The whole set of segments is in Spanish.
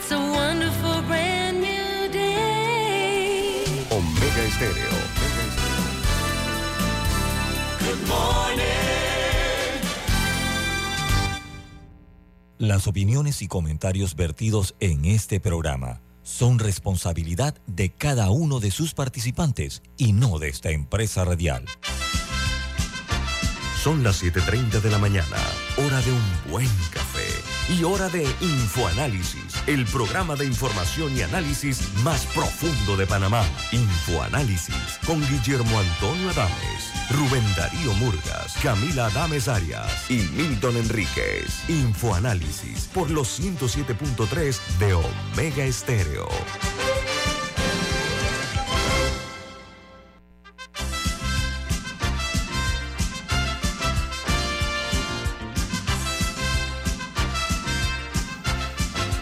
It's a wonderful brand new day. Omega Estéreo. Good morning. Las opiniones y comentarios vertidos en este programa son responsabilidad de cada uno de sus participantes y no de esta empresa radial. Son las 7.30 de la mañana, hora de un buen café y hora de Infoanálisis, el programa de información y análisis más profundo de Panamá. Infoanálisis con Guillermo Antonio Adames, Rubén Darío Murgas, Camila Adames Arias y Milton Enríquez. Infoanálisis por los 107.3 de Omega Estéreo.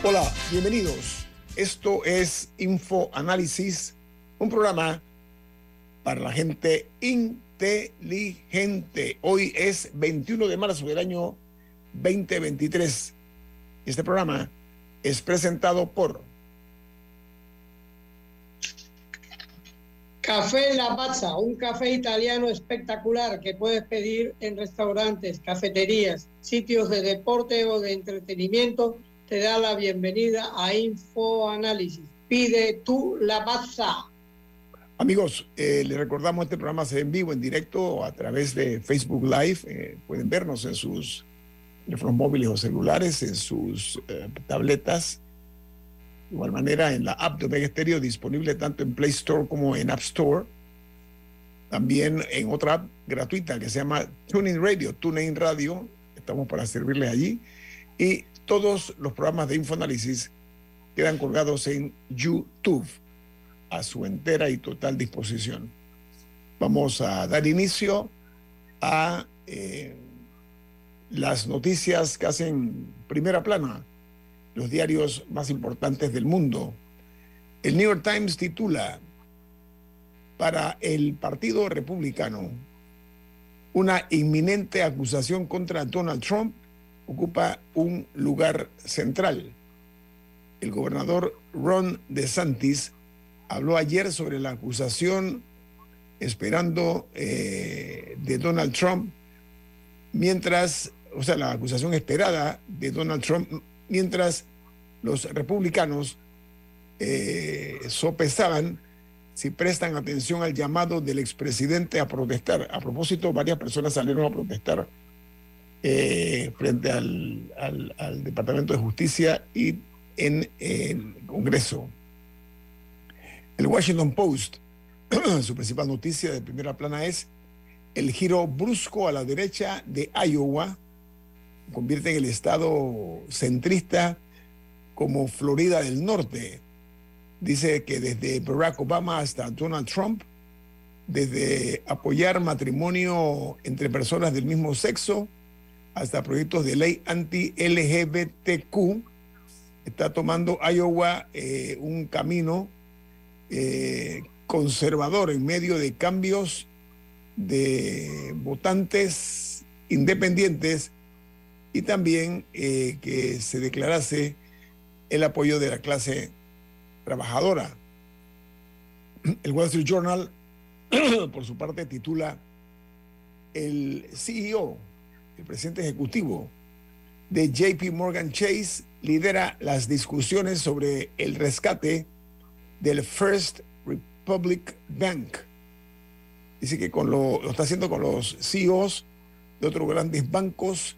Hola, bienvenidos. Esto es Info Análisis, un programa para la gente inteligente. Hoy es 21 de marzo del año 2023. Este programa es presentado por Café Lavazza, un café italiano espectacular que puedes pedir en restaurantes, cafeterías, sitios de deporte o de entretenimiento. Te da la bienvenida a Info Análisis. Pide tu Lavazza. Amigos, eh, les recordamos este programa se en vivo, en directo, a través de Facebook Live. Eh, pueden vernos en sus teléfonos móviles o celulares, en sus eh, tabletas. De igual manera, en la app de Omega Stereo, disponible tanto en Play Store como en App Store. También en otra app gratuita que se llama TuneIn Radio, TuneIn Radio. Estamos para servirles allí. Y todos los programas de Infoanálisis quedan colgados en YouTube a su entera y total disposición. Vamos a dar inicio a eh, las noticias que hacen primera plana los diarios más importantes del mundo. El New York Times titula para el Partido Republicano una inminente acusación contra Donald Trump ocupa un lugar central. El gobernador Ron DeSantis habló ayer sobre la acusación esperando eh, de Donald Trump, mientras, o sea, la acusación esperada de Donald Trump, mientras los republicanos eh, sopesaban si prestan atención al llamado del expresidente a protestar. A propósito, varias personas salieron a protestar eh, frente al, al, al, Departamento de Justicia y en el Congreso. El Washington Post, su principal noticia de primera plana es el giro brusco a la derecha de Iowa convierte en el estado centrista como Florida del Norte. Dice que desde Barack Obama hasta Donald Trump, desde apoyar matrimonio entre personas del mismo sexo hasta proyectos de ley anti-LGBTQ, está tomando Iowa eh, un camino eh, conservador en medio de cambios de votantes independientes y también eh, que se declarase el apoyo de la clase trabajadora. El Wall Street Journal, por su parte, titula El CEO, el presidente ejecutivo de JP Morgan Chase, lidera las discusiones sobre el rescate del First Republic Bank. Dice que con lo, lo está haciendo con los CEOs de otros grandes bancos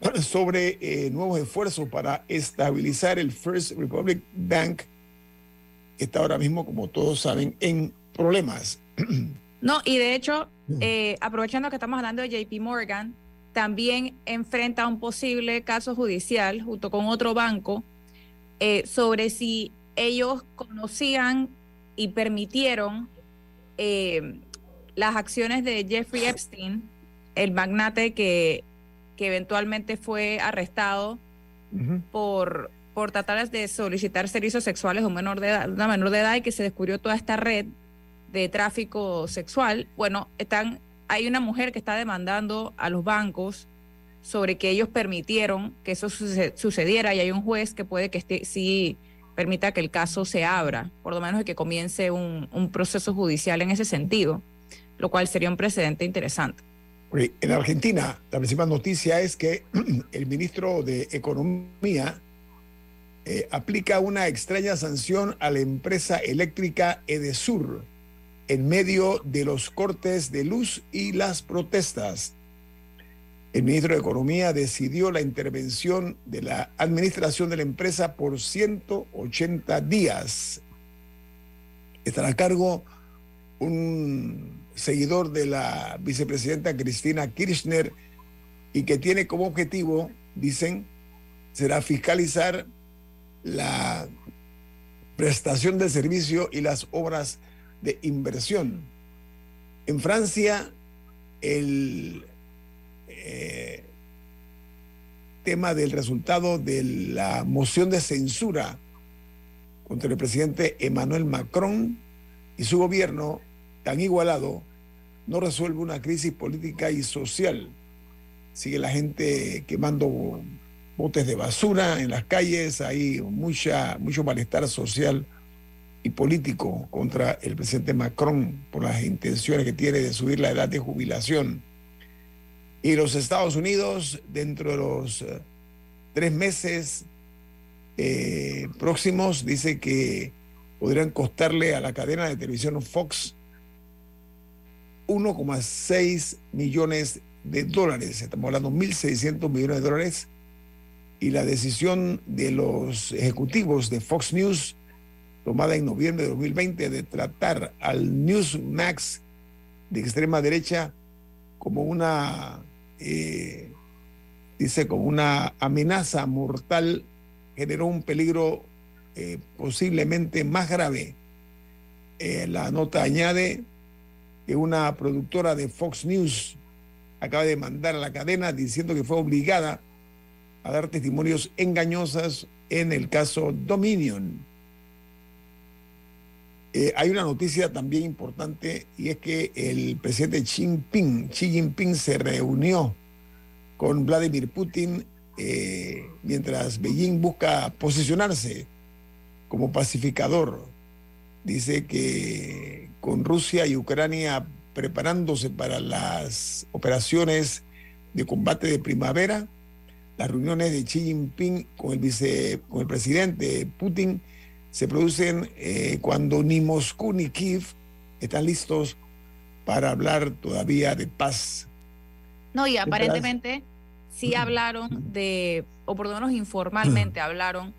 sobre eh, nuevos esfuerzos para estabilizar el First Republic Bank, que está ahora mismo, como todos saben, en problemas. No, y de hecho, eh, aprovechando que estamos hablando de JP Morgan, también enfrenta un posible caso judicial junto con otro banco eh, sobre si ellos conocían y permitieron eh, las acciones de Jeffrey Epstein, el magnate que, que eventualmente fue arrestado uh -huh. por, por tratar de solicitar servicios sexuales a un menor de edad, una menor de edad y que se descubrió toda esta red de tráfico sexual. Bueno, están, hay una mujer que está demandando a los bancos sobre que ellos permitieron que eso sucediera y hay un juez que puede que esté, sí permita que el caso se abra, por lo menos que comience un, proceso judicial en ese sentido, lo cual sería un precedente interesante. En Argentina, la principal noticia es que el ministro de Economía eh, aplica una extraña sanción a la empresa eléctrica Edesur en medio de los cortes de luz y las protestas. El ministro de Economía decidió la intervención de la administración de la empresa por 180 días. Estará a cargo un seguidor de la vicepresidenta Cristina Kirchner y que tiene como objetivo, dicen, será fiscalizar la prestación de servicio y las obras de inversión. En Francia, el eh, tema del resultado de la moción de censura contra el presidente Emmanuel Macron y su gobierno tan igualado no resuelve una crisis política y social. Sigue la gente quemando botes de basura en las calles, hay mucha, mucho malestar social y político contra el presidente Macron por las intenciones que tiene de subir la edad de jubilación. Y los Estados Unidos, dentro de los eh, tres meses eh, próximos, dice que podrían costarle a la cadena de televisión Fox 1,6 millones de dólares. Estamos hablando de 1.600 millones de dólares. Y la decisión de los ejecutivos de Fox News, tomada en noviembre de 2020, de tratar al Newsmax de extrema derecha como una, eh, dice, como una amenaza mortal, generó un peligro eh, posiblemente más grave. Eh, la nota añade que una productora de Fox News acaba de mandar a la cadena diciendo que fue obligada a dar testimonios engañosas en el caso Dominion. Eh, hay una noticia también importante y es que el presidente Xi Jinping, Xi Jinping se reunió con Vladimir Putin eh, mientras Beijing busca posicionarse como pacificador. Dice que con Rusia y Ucrania preparándose para las operaciones de combate de primavera, las reuniones de Xi Jinping con el, vice, con el presidente Putin se producen eh, cuando ni Moscú ni Kiev están listos para hablar todavía de paz. No, y aparentemente sí hablaron de, o por lo menos informalmente hablaron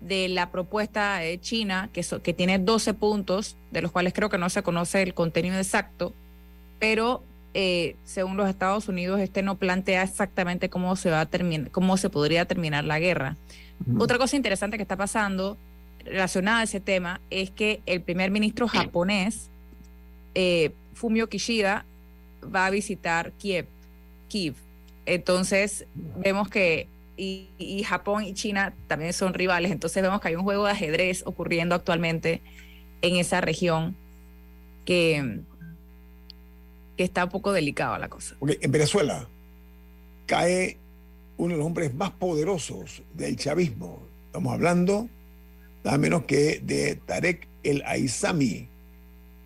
de la propuesta de China, que, que tiene 12 puntos, de los cuales creo que no se conoce el contenido exacto, pero eh, según los Estados Unidos, este no plantea exactamente cómo se va a terminar, cómo se podría terminar la guerra. Otra cosa interesante que está pasando relacionada a ese tema es que el primer ministro japonés, eh, Fumio Kishida, va a visitar Kiev. Kiev. Entonces, vemos que y, Japón y China también son rivales, entonces vemos que hay un juego de ajedrez ocurriendo actualmente en esa región que, que está un poco delicada la cosa. en Venezuela cae uno de los hombres más poderosos del chavismo. Estamos hablando nada menos que de Tarek El Aizami,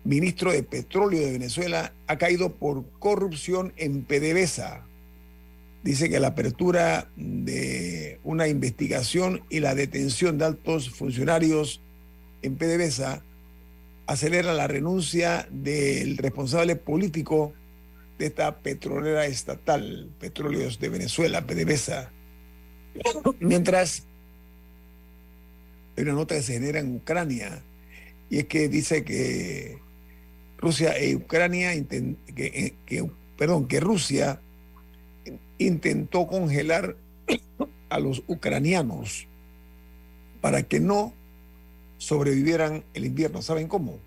ministro de Petróleo de Venezuela, ha caído por corrupción en PDVSA dice que la apertura de una investigación y la detención de altos funcionarios en PDVSA acelera la renuncia del responsable político de esta petrolera estatal, Petróleos de Venezuela, PDVSA. Mientras hay una nota que se genera en Ucrania y es que dice que Rusia e Ucrania, que, perdón, que Rusia intentó congelar a los ucranianos para que no sobrevivieran el invierno. ¿Saben cómo?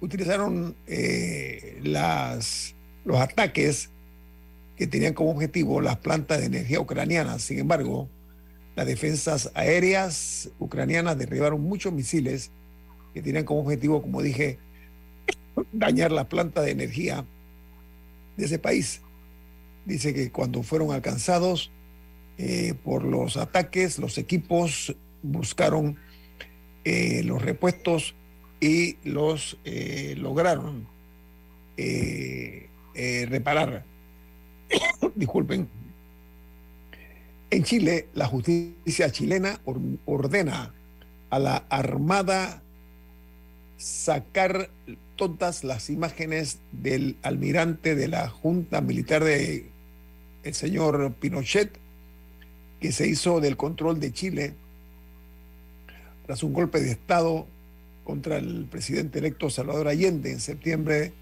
Utilizaron eh, los ataques que tenían como objetivo las plantas de energía ucranianas. Sin embargo, las defensas aéreas ucranianas derribaron muchos misiles que tenían como objetivo, como dije, dañar las plantas de energía de ese país dice que cuando fueron alcanzados eh, por los ataques, los equipos buscaron eh, los repuestos y los eh, lograron eh, eh, reparar. Disculpen. En Chile, la justicia chilena or- ordena a la Armada sacar todas las imágenes del almirante de la Junta Militar de el señor Pinochet, que se hizo del control de Chile tras un golpe de Estado contra el presidente electo Salvador Allende en septiembre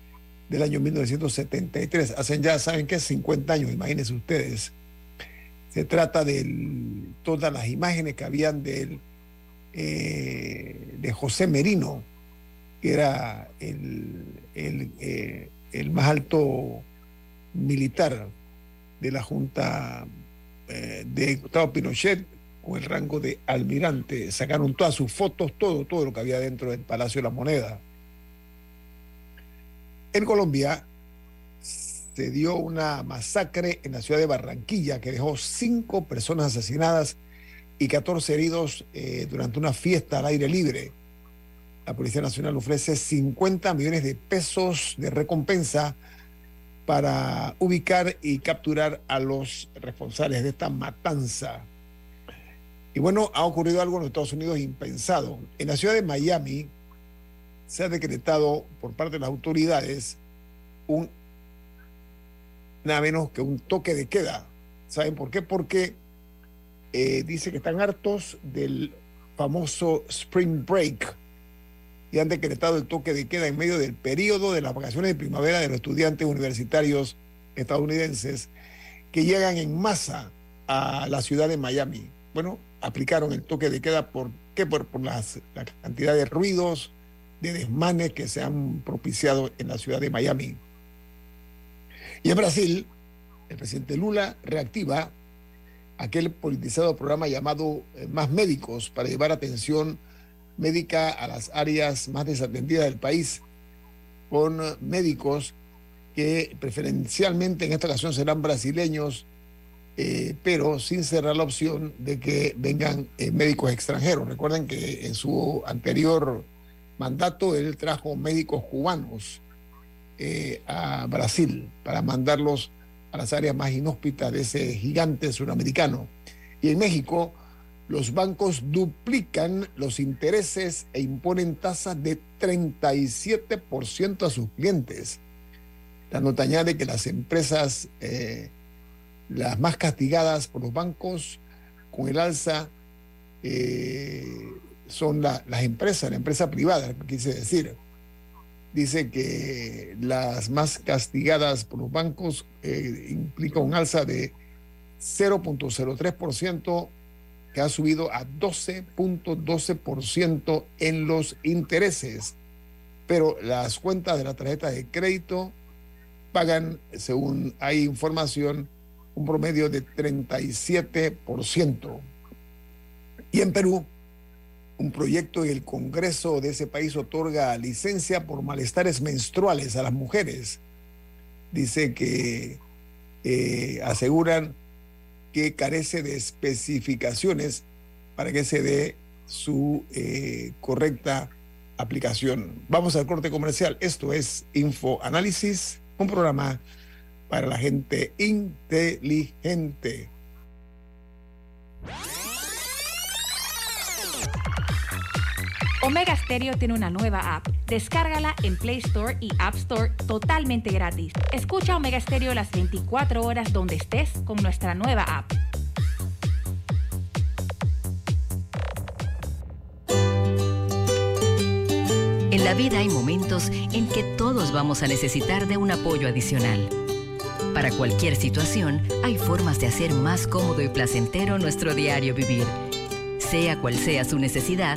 del año 1973. Hacen ya, ¿saben qué? 50 años, imagínense ustedes. Se trata de todas las imágenes que habían eh, de José Merino, que era eh, el más alto militar de la Junta eh, de Gustavo Pinochet, con el rango de almirante. Sacaron todas sus fotos, todo, todo lo que había dentro del Palacio de la Moneda. En Colombia se dio una masacre en la ciudad de Barranquilla que dejó cinco personas asesinadas y 14 heridos eh, durante una fiesta al aire libre. La Policía Nacional ofrece 50 millones de pesos de recompensa para ubicar y capturar a los responsables de esta matanza. Y bueno, ha ocurrido algo en los Estados Unidos impensado. En la ciudad de Miami se ha decretado por parte de las autoridades un nada menos que un toque de queda. ¿Saben por qué? Porque eh, dice que están hartos del famoso Spring Break y han decretado el toque de queda en medio del periodo de las vacaciones de primavera de los estudiantes universitarios estadounidenses que llegan en masa a la ciudad de Miami. Bueno, aplicaron el toque de queda por qué? Por, por las, la cantidad de ruidos, de desmanes que se han propiciado en la ciudad de Miami. Y en Brasil, el presidente Lula reactiva aquel politizado programa llamado eh, Más Médicos para llevar atención médica a las áreas más desatendidas del país, con médicos que preferencialmente en esta ocasión serán brasileños, eh, pero sin cerrar la opción de que vengan eh, médicos extranjeros. Recuerden que en su anterior mandato él trajo médicos cubanos eh, a Brasil para mandarlos a las áreas más inhóspitas de ese gigante suramericano. Y en México, los bancos duplican los intereses e imponen tasas de 37% a sus clientes. La nota añade que las empresas, eh, las más castigadas por los bancos con el alza, eh, son la- las empresas, la empresa privada, quise decir. Dice que las más castigadas por los bancos eh, implica un alza de 0.03% que ha subido a 12.12% en los intereses. Pero las cuentas de la tarjeta de crédito pagan, según hay información, un promedio de 37%. Y en Perú, un proyecto en el Congreso de ese país otorga licencia por malestares menstruales a las mujeres. Dice que eh, aseguran que carece de especificaciones para que se dé su eh, correcta aplicación. Vamos al corte comercial. Esto es Info Análisis, un programa para la gente inteligente. Omega Stereo tiene una nueva app. Descárgala en Play Store y App Store totalmente gratis. Escucha Omega Stereo las 24 horas donde estés con nuestra nueva app. En la vida hay momentos en que todos vamos a necesitar de un apoyo adicional. Para cualquier situación, hay formas de hacer más cómodo y placentero nuestro diario vivir. Sea cual sea su necesidad,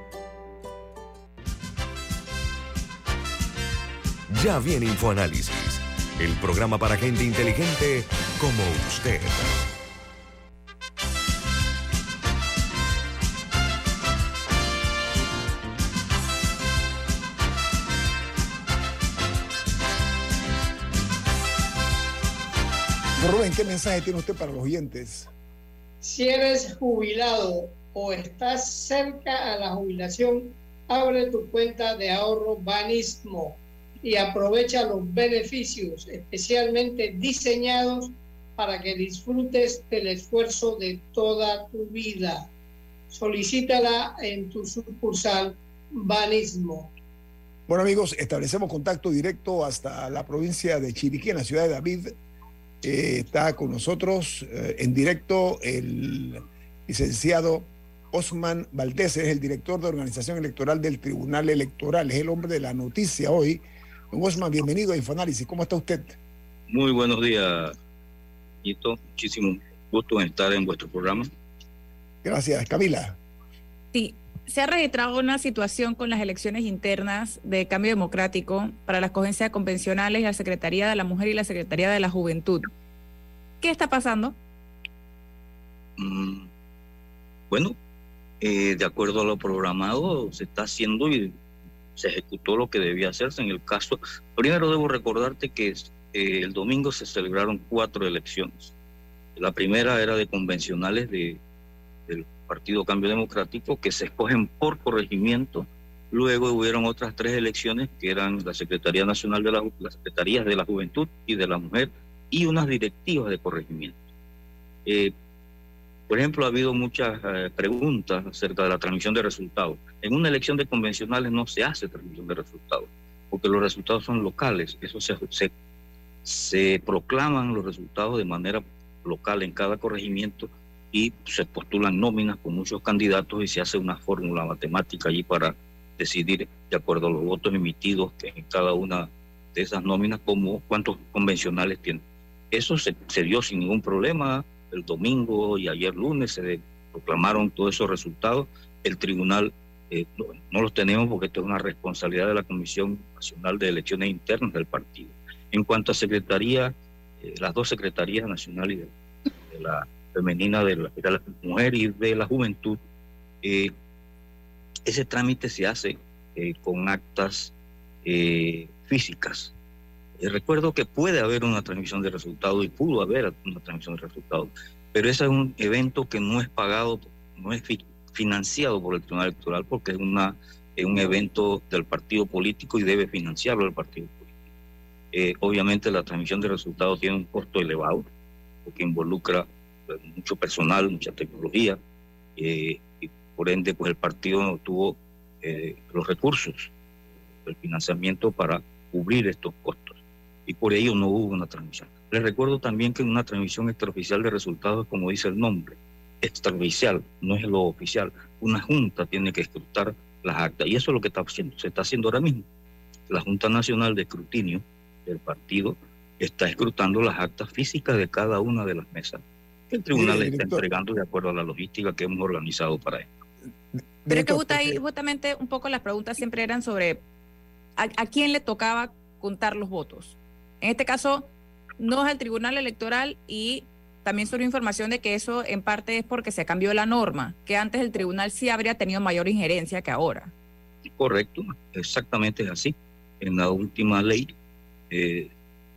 Ya viene InfoAnálisis, el programa para gente inteligente como usted. Rubén, ¿qué mensaje tiene usted para los oyentes? Si eres jubilado o estás cerca a la jubilación, abre tu cuenta de ahorro Banismo y aprovecha los beneficios especialmente diseñados para que disfrutes del esfuerzo de toda tu vida. Solicítala en tu sucursal Banismo. Bueno amigos, establecemos contacto directo hasta la provincia de Chiriquí, en la ciudad de David. Eh, está con nosotros eh, en directo el licenciado Osman Valdés, es el director de organización electoral del Tribunal Electoral, es el hombre de la noticia hoy. Don Osman, bienvenido a Infoanálisis, ¿cómo está usted? Muy buenos días, Quito. Muchísimo gusto en estar en vuestro programa. Gracias, Camila. Sí, se ha registrado una situación con las elecciones internas de cambio democrático para la escogencia de convencionales la Secretaría de la Mujer y la Secretaría de la Juventud. ¿Qué está pasando? Mm, bueno, eh, de acuerdo a lo programado, se está haciendo y se ejecutó lo que debía hacerse en el caso. Primero debo recordarte que eh, el domingo se celebraron cuatro elecciones. La primera era de convencionales de, del Partido Cambio Democrático que se escogen por corregimiento. Luego hubieron otras tres elecciones que eran la Secretaría Nacional de la, las Secretarías de la Juventud y de la Mujer y unas directivas de corregimiento. Eh, por ejemplo, ha habido muchas eh, preguntas acerca de la transmisión de resultados. En una elección de convencionales no se hace transmisión de resultados, porque los resultados son locales. Eso se, se, se proclaman los resultados de manera local en cada corregimiento y se postulan nóminas con muchos candidatos y se hace una fórmula matemática allí para decidir, de acuerdo a los votos emitidos en cada una de esas nóminas, como cuántos convencionales tienen. Eso se, se dio sin ningún problema el domingo y ayer lunes se proclamaron todos esos resultados. El tribunal eh, no, los tenemos porque esto es una responsabilidad de la Comisión Nacional de Elecciones Internas del partido. En cuanto a secretaría, eh, las dos secretarías nacionales de, de la femenina de la, de mujer y de la juventud, eh, ese trámite se hace con actas eh, recuerdo que puede haber una transmisión de resultados y pudo haber una transmisión de resultados, pero ese es un evento que no es pagado, no es fi financiado por el Tribunal Electoral porque es, una, es un evento del partido político y debe financiarlo el partido político. Eh, obviamente la transmisión de resultados tiene un costo elevado porque involucra mucho personal, mucha tecnología, eh, y por ende pues el partido no tuvo eh, los recursos, el financiamiento para cubrir estos costos y por ello no hubo una transmisión. Les recuerdo también que una transmisión extraoficial de resultados, como dice el nombre, extraoficial, no es lo oficial. Una junta tiene que escrutar las actas y eso es lo que está haciendo, se está haciendo ahora mismo. La Junta Nacional de Escrutinio del partido está escrutando las actas físicas de cada una de las mesas el tribunal sí, está entregando de acuerdo a la logística que hemos organizado para esto. Pero es que justa ahí, justamente un poco las preguntas siempre eran sobre a, a, quién le tocaba contar los votos. En este caso, no es el Tribunal Electoral y también sobre información de que eso en parte es porque se cambió la norma, que antes el tribunal sí habría tenido mayor injerencia que ahora. Correcto, exactamente es así. En la última ley, eh,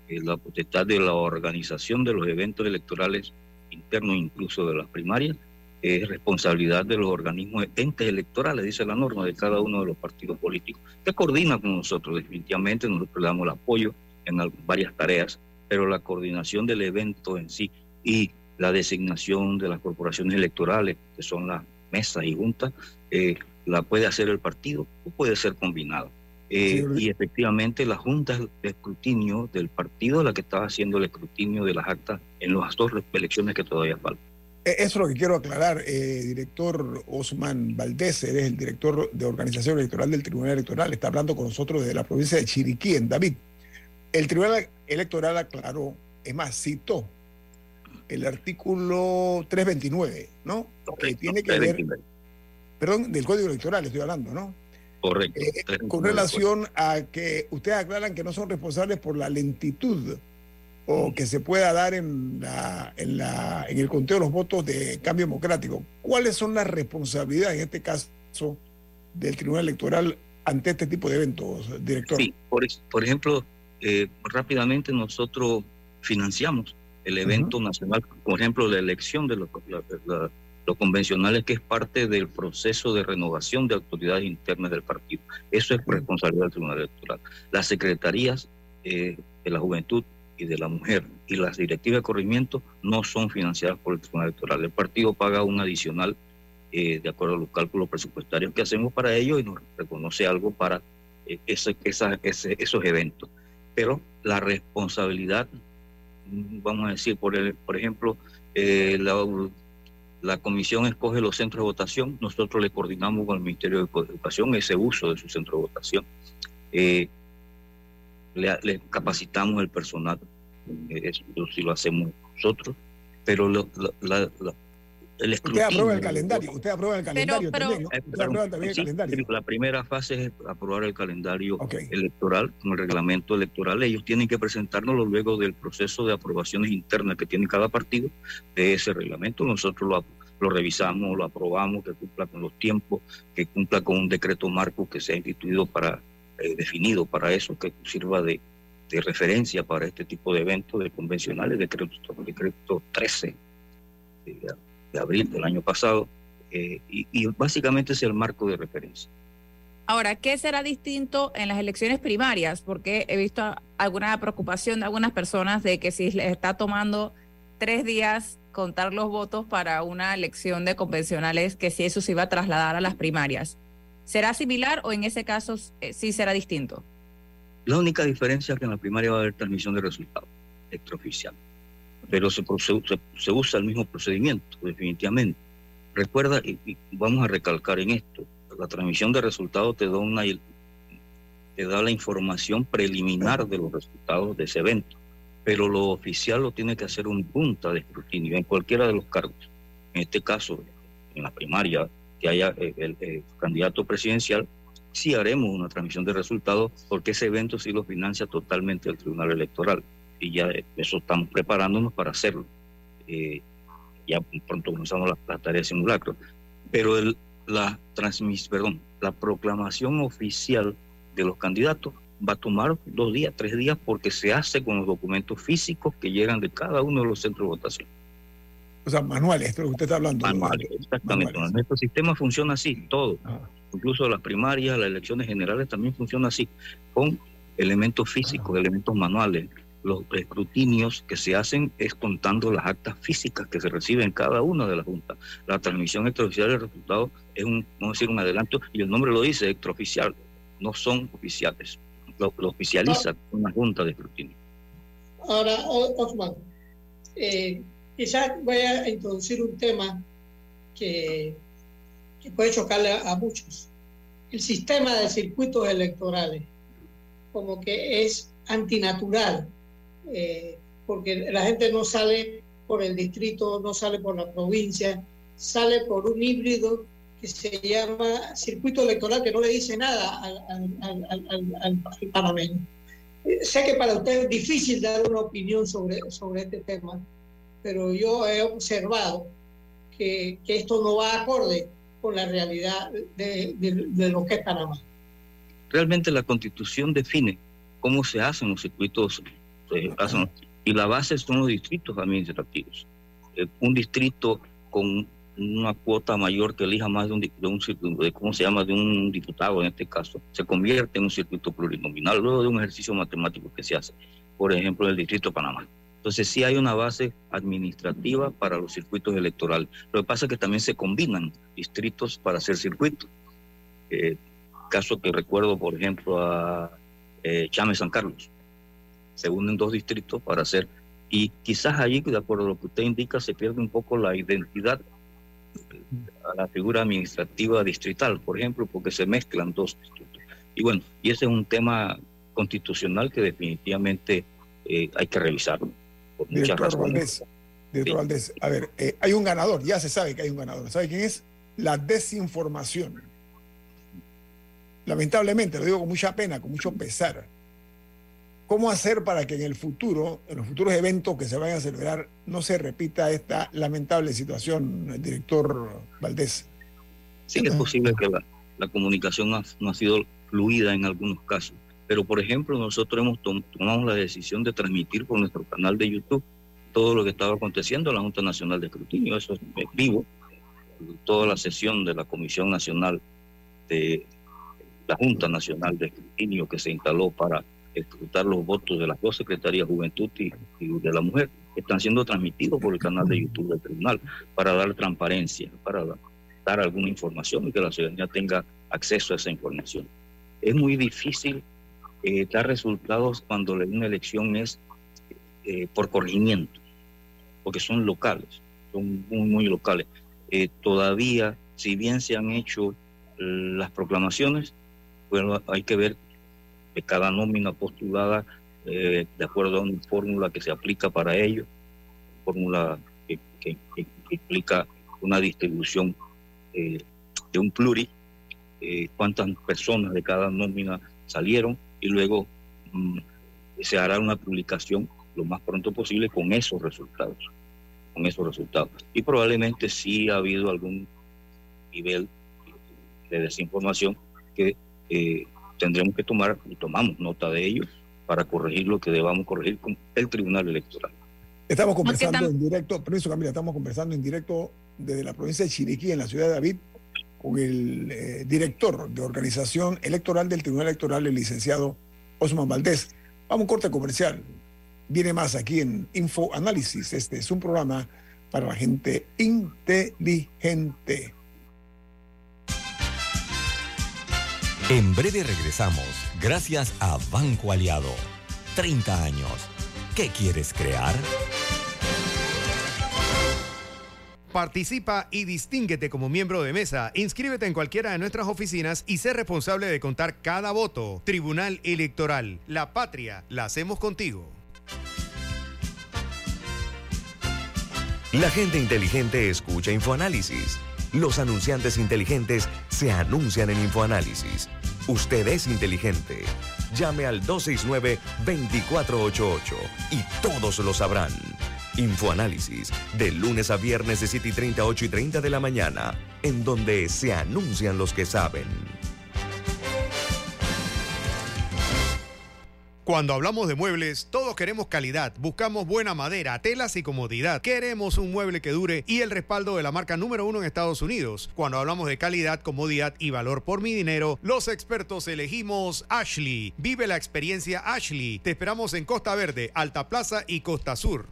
la potestad de la organización de los eventos electorales interno incluso de las primarias, es responsabilidad de los organismos entes electorales, dice la norma, de cada uno de los partidos políticos, que coordina con nosotros. Definitivamente nosotros le damos el apoyo en varias tareas, pero la coordinación del evento en sí y la designación de las corporaciones electorales, que son las mesas y juntas, eh, la puede hacer el partido o puede ser combinado. Eh, sí, y efectivamente la Junta de Escrutinio del partido la que está haciendo el escrutinio de las actas en las dos elecciones que todavía faltan. Eso es lo que quiero aclarar, eh, director Osman Valdés, eres el director de organización electoral del Tribunal Electoral, está hablando con nosotros desde la provincia de Chiriquí, en David. El Tribunal Electoral aclaró, es más, citó el artículo 329, ¿no? Okay, que tiene que ver, perdón, del Código Electoral estoy hablando, ¿no? Correcto. Eh, con relación a que ustedes aclaran que no son responsables por la lentitud o que se pueda dar en, la, en, la, en el conteo de los votos de cambio democrático. ¿Cuáles son las responsabilidades en este caso del Tribunal Electoral ante este tipo de eventos, director? Sí, por, por ejemplo, eh, rápidamente nosotros financiamos el evento nacional, por ejemplo, la elección de los, los convencionales, que es parte del proceso de renovación de autoridades internas del partido. Eso es responsabilidad del Tribunal Electoral. Las secretarías eh, de la juventud y de la mujer y las directivas de corrimiento no son financiadas por el Tribunal Electoral. El partido paga un adicional eh, de acuerdo a los cálculos presupuestarios que hacemos para ello y nos reconoce algo para eh, ese, esos eventos. Pero la responsabilidad, vamos a decir, por, el, por ejemplo, eh, la, comisión escoge los centros de votación, nosotros le coordinamos con el Ministerio de Educación ese uso de su centro de votación. Eh, le, capacitamos el personal, eh, eso sí lo hacemos nosotros, pero la, el Usted aprueba el calendario, usted aprueba el calendario también, el calendario. La primera fase es aprobar el calendario electoral, con el reglamento electoral. Ellos tienen que presentárnoslo luego del proceso de aprobaciones internas que tiene cada partido de ese reglamento. Nosotros lo, lo revisamos, lo aprobamos, que cumpla con los tiempos, que cumpla con un decreto marco que se ha instituido para eh, definido para eso, que sirva de, de, referencia para este tipo de eventos de convencionales, decreto, decreto 13 de, abril del año pasado, eh, y, y básicamente es el marco de referencia. Ahora, ¿qué será distinto en las elecciones primarias? Porque he visto alguna preocupación de algunas personas de que si les está tomando tres días contar los votos para una elección de convencionales, que si eso se iba a trasladar a las primarias. ¿Será similar o en ese caso eh, sí será distinto? La única diferencia es que en la primaria va a haber transmisión de resultados extraoficial, pero se, se, usa el mismo procedimiento, definitivamente. Recuerda, y, vamos a recalcar en esto, la transmisión de resultados te da, una, te da la información preliminar de los resultados de ese evento, pero lo oficial lo tiene que hacer un punta de escrutinio en cualquiera de los cargos. En este caso, en la primaria que haya eh, el, candidato presidencial, sí haremos una transmisión de resultados porque ese evento sí lo financia totalmente el Tribunal Electoral y ya eso estamos preparándonos para hacerlo. Eh, ya pronto comenzamos la, tarea de simulacro. Pero el, la transmis, perdón, la proclamación oficial de los candidatos va a tomar dos días, tres días, porque se hace con los documentos físicos que llegan de cada uno de los centros de votación. O sea, manuales, esto es lo que usted está hablando. Manuales, exactamente. Nuestro sistema funciona así, todo. Ah. Incluso las primarias, las elecciones generales también funciona así, con elementos físicos, elementos manuales. Los escrutinios que se hacen es contando las actas físicas que se reciben en cada una de las juntas. La transmisión extraoficial del resultado es un, vamos a decir, un adelanto, y el nombre lo dice, extraoficial. No son oficiales. Lo, oficializa una junta de escrutinio. Ahora, Osman, eh, Quizás voy a introducir un tema que, puede chocarle a, muchos. El sistema de circuitos electorales, como que es antinatural, eh, porque la gente no sale por el distrito, no sale por la provincia, sale por un híbrido que se llama circuito electoral, que no le dice nada al, al, al, panameño. Eh, sé que para usted es difícil dar una opinión sobre, sobre este tema, pero yo he observado que, que esto no va acorde con la realidad de, de, lo que es Panamá. Realmente la constitución define cómo se hacen los circuitos y la base son los distritos administrativos. Eh, un distrito con una cuota mayor que elija más de un, de un de, ¿cómo se llama?, de un diputado en este caso, se convierte en un circuito plurinominal luego de un ejercicio matemático que se hace, por ejemplo, en el distrito de Panamá. Entonces sí hay una base administrativa para los circuitos electorales. Lo que pasa es que también se combinan distritos para hacer circuitos. Eh, caso que recuerdo, por ejemplo, a eh, Chame San Carlos. Se unen dos distritos para hacer, y quizás allí, de acuerdo a lo que usted indica, se pierde un poco la identidad a la figura administrativa distrital, por ejemplo, porque se mezclan dos distritos. Y bueno, y ese es un tema constitucional que definitivamente eh, hay que revisarlo. Director Valdés, Valdés, a ver, eh, hay un ganador, ya se sabe que hay un ganador. ¿Sabe quién es? La desinformación. lamentablemente, lo digo con mucha pena, con mucho pesar, ¿cómo hacer para que en el futuro, en los futuros eventos que se vayan a celebrar, no se repita esta lamentable situación, el director Valdés? Sí, es posible que la, la comunicación ha, no ha sido fluida en algunos casos. Pero, por ejemplo, nosotros hemos tom la decisión de transmitir por nuestro canal de YouTube todo lo que estaba aconteciendo en la Junta Nacional de Escrutinio. Eso es vivo. Toda la sesión de la Comisión Nacional de la Junta Nacional de Escrutinio que se instaló para escrutar los votos de las dos secretarías Juventud y, de la Mujer están siendo transmitidos por el canal de YouTube del Tribunal para dar transparencia, para dar alguna información y que la ciudadanía tenga acceso a esa información. Es muy difícil eh, dar resultados cuando una elección es eh, por corregimiento, porque son locales, son muy, locales. Eh, todavía, si bien se han hecho las proclamaciones, hay que ver que cada nómina postulada, de acuerdo a una fórmula que se aplica para ello, fórmula que, que, implica una distribución eh, de un pluri, eh, cuántas personas de cada nómina salieron y luego mm, se hará una publicación lo más pronto posible con esos resultados, con esos resultados. Y probablemente sí ha habido algún nivel de desinformación que eh, tendremos que tomar y tomamos nota de ello para corregir lo que debamos corregir con el Tribunal Electoral. Estamos conversando en directo, permiso Camila, estamos conversando en directo desde la provincia de Chiriquí, en la ciudad de David, con el eh, director de organización electoral del Tribunal Electoral, el licenciado Osman Valdés. Vamos a un corte comercial. Viene más aquí en Info Análisis. Este es un programa para la gente inteligente. En breve regresamos, gracias a Banco Aliado. 30 años. ¿Qué quieres crear? Participa y distínguete como miembro de mesa. Inscríbete en cualquiera de nuestras oficinas y sé responsable de contar cada voto. Tribunal Electoral. La patria la hacemos contigo. La gente inteligente escucha InfoAnálisis. Los anunciantes inteligentes se anuncian en InfoAnálisis. Usted es inteligente. Llame al 269-2488 y todos lo sabrán. Infoanálisis, de lunes a viernes de 7 y 30, 8 y 30 de la mañana, en donde se anuncian los que saben. Cuando hablamos de muebles, todos queremos calidad, buscamos buena madera, telas y comodidad. Queremos un mueble que dure y el respaldo de la marca número uno en Estados Unidos. Cuando hablamos de calidad, comodidad y valor por mi dinero, los expertos elegimos Ashley. Vive la experiencia Ashley. Te esperamos en Costa Verde, Alta Plaza y Costa Sur.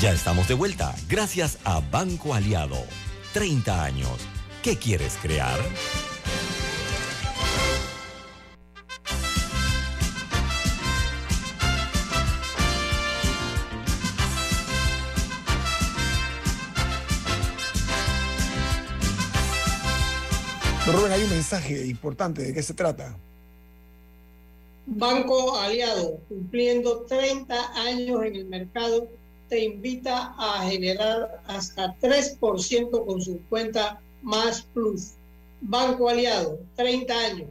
Ya estamos de vuelta, gracias a Banco Aliado. 30 años. ¿Qué quieres crear? Rubén, hay un mensaje importante. ¿De qué se trata? Banco Aliado, cumpliendo 30 años en el mercado, te invita a generar hasta 3% con su cuenta Más Plus. Banco Aliado, 30 años.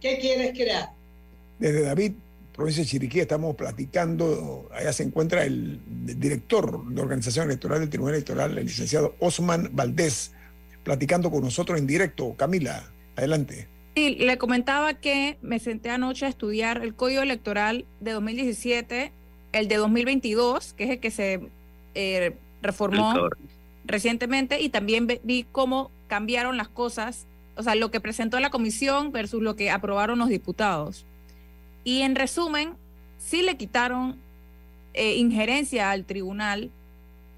¿Qué quieres crear? Desde David, provincia de Chiriquí, estamos platicando. Allá se encuentra el director de organización electoral del Tribunal Electoral, el licenciado Osman Valdés, platicando con nosotros en directo. Camila, adelante. Sí, le comentaba que me senté anoche a estudiar el Código Electoral de 2017, el de 2022, que es el que se eh, reformó recientemente, y también vi cómo cambiaron las cosas, o sea, lo que presentó la comisión versus lo que aprobaron los diputados. Y en resumen, sí le quitaron eh, injerencia al tribunal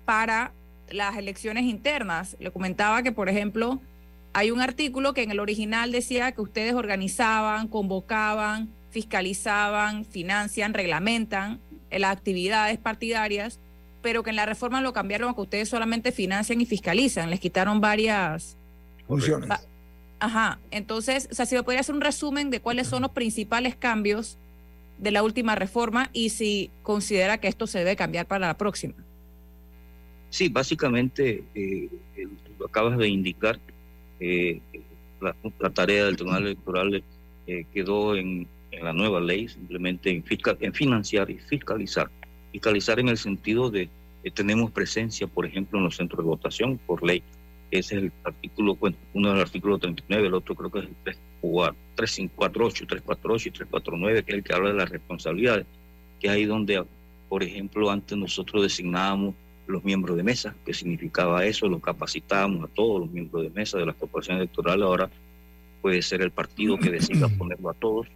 para las elecciones internas. Le comentaba que, por ejemplo, hay un artículo que en el original decía que ustedes organizaban, convocaban, fiscalizaban, financian, reglamentan las actividades partidarias, pero que en la reforma lo cambiaron a que ustedes solamente financian y fiscalizan. Les quitaron varias funciones. Ajá. Entonces, o sea, si me podría hacer un resumen de cuáles son los principales cambios de la última reforma y si considera que esto se debe cambiar para la próxima. Sí, básicamente eh, lo acabas de indicar. eh, la, la, tarea del Tribunal Electoral eh, quedó en, en, la nueva ley, simplemente en, fiscal, en financiar y fiscalizar. Fiscalizar en el sentido de que tenemos presencia, por ejemplo, en los centros de votación por ley. Ese es el artículo, bueno, uno del artículo 39, el otro creo que es el 3548, 348 y 349, que es el que habla de las responsabilidades, que es ahí donde, por ejemplo, antes nosotros designábamos los miembros de mesa, que significaba eso, los capacitábamos a todos los miembros de mesa de las corporaciones electorales, ahora puede ser el partido que decida ponerlo a todos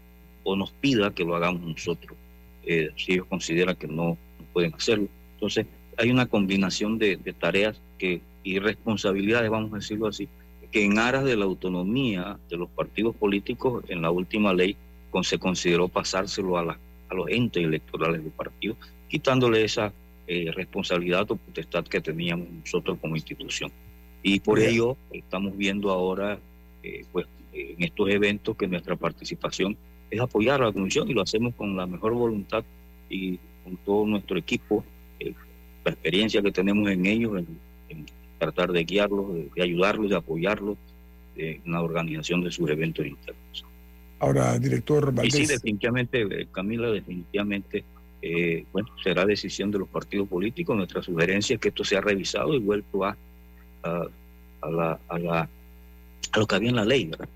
o nos pida que lo hagamos nosotros, eh, si ellos consideran que no, no, pueden hacerlo. Entonces, hay una combinación de, de, tareas que, y responsabilidades, vamos a decirlo así, que en aras de la autonomía de los partidos políticos, en la última ley con, se consideró pasárselo a, la, a los entes electorales del partido, quitándole esa eh, responsabilidad o potestad que teníamos nosotros como institución. Y por Bien. ello estamos viendo ahora, eh, pues, en estos eventos que nuestra participación es apoyar a la comisión y lo hacemos con la mejor voluntad y con todo nuestro equipo, eh, la experiencia que tenemos en ellos, en, en tratar de guiarlos, de, de, ayudarlos, de apoyarlos en la organización de sus eventos internos. Ahora, director Valdés. Y sí, definitivamente, Camila, definitivamente eh, bueno, será decisión de los partidos políticos. Nuestra sugerencia es que esto sea revisado y vuelto a, a, a, la, a, la, lo que había en la ley, ¿verdad?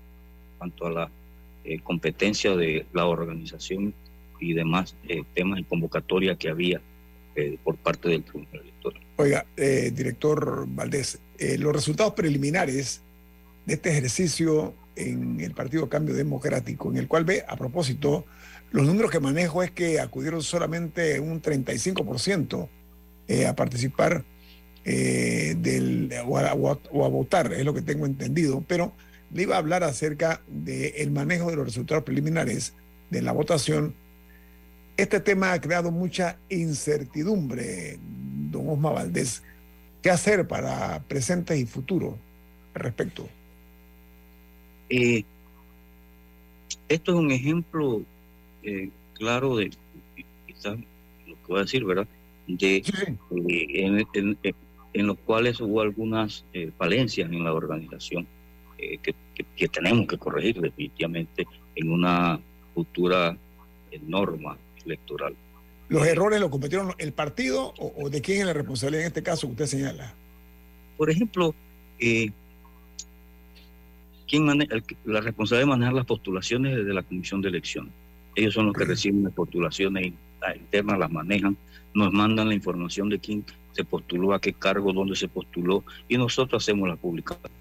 cuanto a la eh, competencia de la organización y demás eh, temas de convocatoria que había eh, por parte del Tribunal Electoral. Oiga, eh, director Valdés, los resultados preliminares de este ejercicio en el Partido Cambio Democrático, en el cual ve, a propósito, los números que manejo es que acudieron solamente un 35% eh, a participar eh, del, o a, votar, es lo que tengo entendido, pero le iba a hablar acerca del manejo de los resultados preliminares de la votación. Este tema ha creado mucha incertidumbre, don Osma Valdés. ¿Qué hacer para presente y futuro al respecto? Eh, esto es un ejemplo eh, claro de quizás lo que voy a decir, ¿verdad? De sí. eh, en, en, en, los cuales hubo algunas eh, falencias en la organización eh, que, que, que, tenemos que corregir definitivamente en una futura eh, norma electoral. ¿Los errores los cometieron el partido o, o, de quién es la responsabilidad en este caso que usted señala? Por ejemplo, eh, ¿quién maneja, el, la responsabilidad de manejar las postulaciones desde la Comisión de Elecciones. Ellos son los que reciben las postulaciones internas, las manejan, nos mandan la información de quién se postuló, a qué cargo, dónde se postuló, y nosotros hacemos la publicación.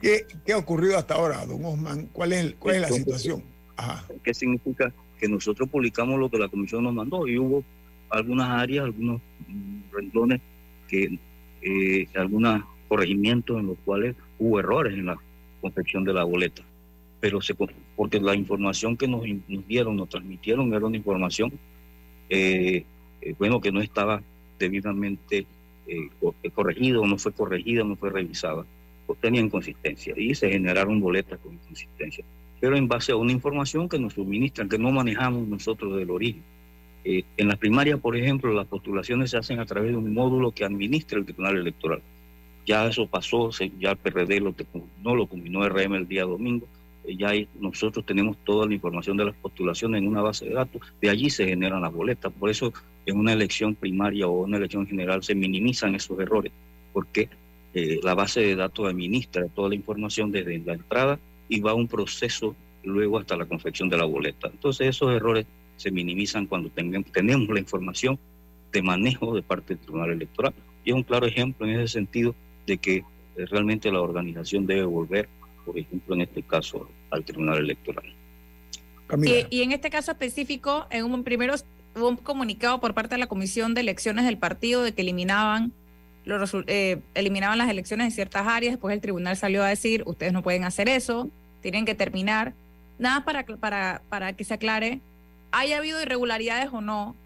¿Qué, ¿Qué, ha ocurrido hasta ahora, don Osman? ¿Cuál es, cuál es la situación? Ajá. ¿Qué significa? Que nosotros publicamos lo que la comisión nos mandó y hubo algunas áreas, algunos renglones, que eh, algunos corregimientos en los cuales hubo errores en la confección de la boleta pero se, porque la información que nos, nos dieron, nos transmitieron, era una información, eh, eh, bueno, que no estaba debidamente eh, corregida, no fue corregida, no fue revisada, pues tenía inconsistencia y se generaron boletas con inconsistencia, pero en base a una información que nos suministran, que no manejamos nosotros del origen. Eh, en las primarias, por ejemplo, las postulaciones se hacen a través de un módulo que administra el Tribunal Electoral. Ya eso pasó, ya el PRD lo, no lo combinó RM el día domingo, ya hay, nosotros tenemos toda la información de las postulaciones en una base de datos, de allí se generan las boletas. Por eso en una elección primaria o una elección general se minimizan esos errores, porque eh, la base de datos administra toda la información desde la entrada y va un proceso luego hasta la confección de la boleta. Entonces esos errores se minimizan cuando tenemos, tenemos la información de manejo de parte del Tribunal Electoral. Y es un claro ejemplo en ese sentido de que eh, realmente la organización debe volver por ejemplo, en este caso, al Tribunal Electoral. Y, y, en este caso específico, en un primero hubo un comunicado por parte de la Comisión de Elecciones del partido de que eliminaban los eh, eliminaban las elecciones en ciertas áreas, después el tribunal salió a decir, ustedes no pueden hacer eso, tienen que terminar. Nada para, para, para que se aclare, haya habido irregularidades o no,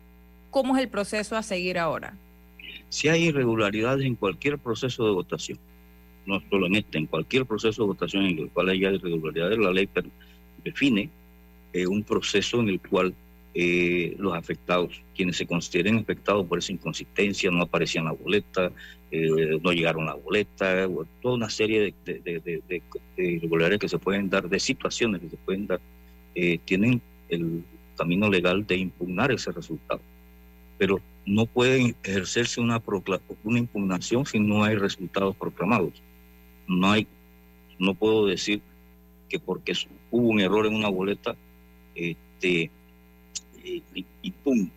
¿cómo es el proceso a seguir ahora? Si hay irregularidades en cualquier proceso de votación, no solo en este, en cualquier proceso de votación en el cual haya irregularidades, la ley define eh, un proceso en el cual eh, los afectados, quienes se consideren afectados por esa inconsistencia, no aparecían la boleta, eh, no llegaron la boleta, toda una serie de, de, de, de, irregularidades que se pueden dar, de situaciones que se pueden dar, eh, tienen el camino legal de impugnar ese resultado. Pero no puede ejercerse una, una impugnación si no hay resultados proclamados. No hay, no puedo decir que porque hubo un error en una boleta, este, y, pum.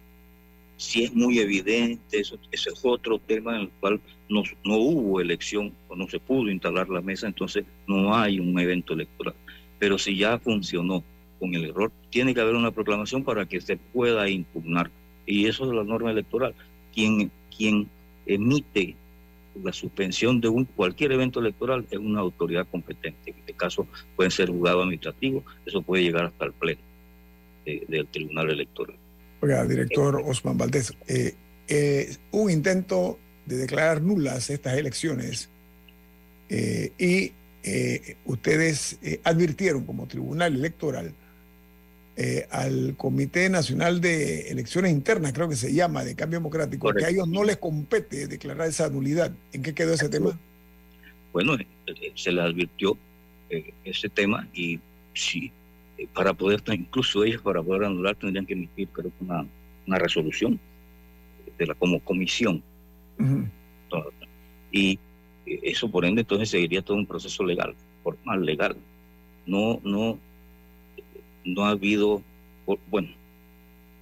Si es muy evidente, eso, ese es otro tema en el cual no, no hubo elección o no se pudo instalar la mesa, entonces no hay un evento electoral. Pero si ya funcionó con el error, tiene que haber una proclamación para que se pueda impugnar. Y eso es la norma electoral. Quien, quien emite la suspensión de un, cualquier evento electoral es una autoridad competente. En este caso puede ser juzgado administrativo, eso puede llegar hasta el pleno del Tribunal Electoral. Oiga, director Osman Valdés, eh, eh, un intento de declarar nulas estas elecciones eh, y ustedes advirtieron como Tribunal Electoral al Comité Nacional de Elecciones Internas, creo que se llama, de Cambio Democrático, que a ellos no les compete declarar esa nulidad. ¿En qué quedó ese tema? Bueno, se le advirtió ese tema y sí, eh, para poder, incluso ellos para poder anular tendrían que emitir creo que una, una resolución de la como comisión. Y eh, eso por ende entonces seguiría todo un proceso legal, formal, legal. No, no, no ha habido, bueno,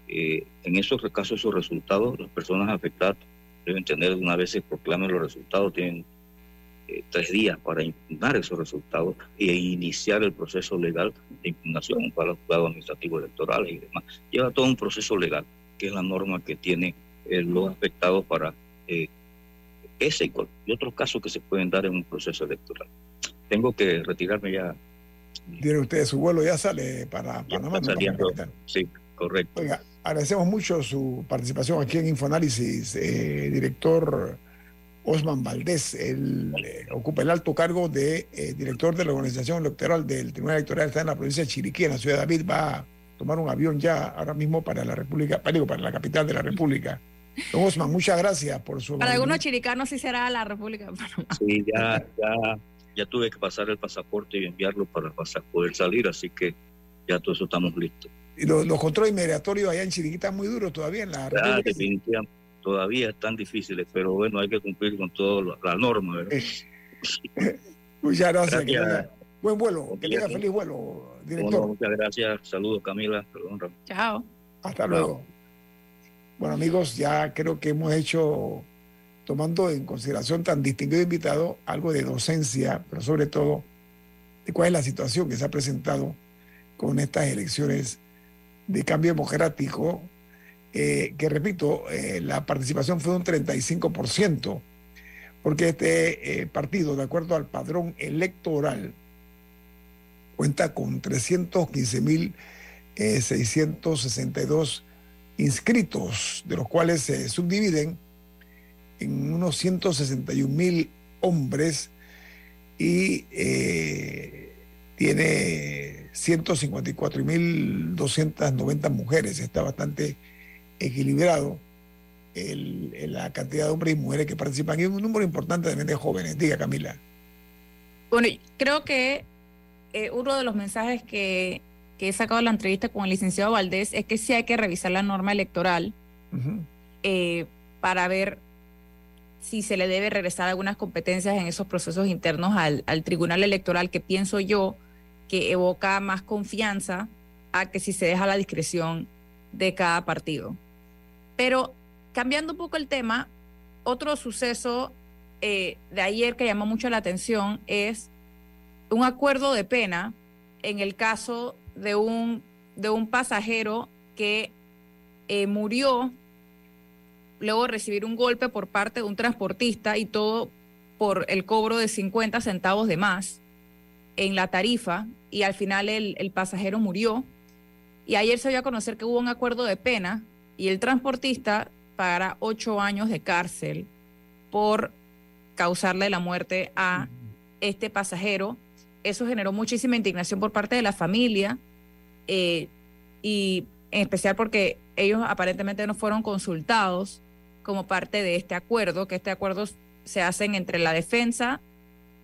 eh, en esos casos, esos resultados, las personas afectadas deben tener, una vez se proclamen los resultados, tienen eh, tres días para impugnar esos resultados e iniciar el proceso legal de impugnación para los juzgados administrativos electorales y demás. Lleva todo un proceso legal, que es la norma que tiene eh, los afectados para eh, ese y, otros casos que se pueden dar en un proceso electoral. Tengo que retirarme ya. Tiene usted su vuelo, ya sale para Panamá. sí, correcto. Oiga, agradecemos mucho su participación aquí en Infoanálisis, director Osman Valdés. Él eh, ocupa el alto cargo de eh, director de la organización electoral del Tribunal Electoral, está en la provincia de Chiriquí, en la ciudad de David. Va a tomar un avión ya ahora mismo para la República, para, para la capital de la República. Don Osman, muchas gracias por su. Para algunos chiricanos sí será la República Sí, ya, ya, ya tuve que pasar el pasaporte y enviarlo para poder salir, así que ya todo eso estamos listos. ¿Y los, controles migratorios allá en Chiriquí están muy duros todavía en la Definitivamente todavía están difíciles, pero bueno, hay que cumplir con toda la norma. ¿verdad? muchas gracias. buen vuelo, que tenga feliz vuelo, director. muchas gracias, saludos Camila. Chao. Hasta luego. Bueno amigos, ya creo que hemos hecho, tomando en consideración tan distinguido invitado, algo de docencia, pero sobre todo de cuál es la situación que se ha presentado con estas elecciones de cambio democrático eh, que repito, eh, la participación fue de un 35%, porque este eh, partido, de acuerdo al padrón electoral, cuenta con 315.662 inscritos, de los cuales se subdividen en unos 161.000 hombres y tiene 154.290 mujeres. Está bastante equilibrado el, la cantidad de hombres y mujeres que participan y un número importante también de jóvenes. Diga, Camila. Bueno, creo que eh, uno de los mensajes que, que, he sacado de la entrevista con el licenciado Valdés es que sí hay que revisar la norma electoral eh, para ver si se le debe regresar algunas competencias en esos procesos internos al, al tribunal electoral, que pienso yo que evoca más confianza a que si se deja la discreción de cada partido. Pero cambiando un poco el tema, otro suceso eh, de ayer que llamó mucho la atención es un acuerdo de pena en el caso de un, de un pasajero que eh, murió luego recibir un golpe por parte de un transportista y todo por el cobro de 50 centavos de más en la tarifa y al final el, el pasajero murió. Y ayer se dio a conocer que hubo un acuerdo de pena y el transportista pagará ocho años de cárcel por causarle la muerte a este pasajero. Eso generó muchísima indignación por parte de la familia eh, y en especial porque ellos aparentemente no fueron consultados como parte de este acuerdo, que este acuerdo se hacen entre la defensa,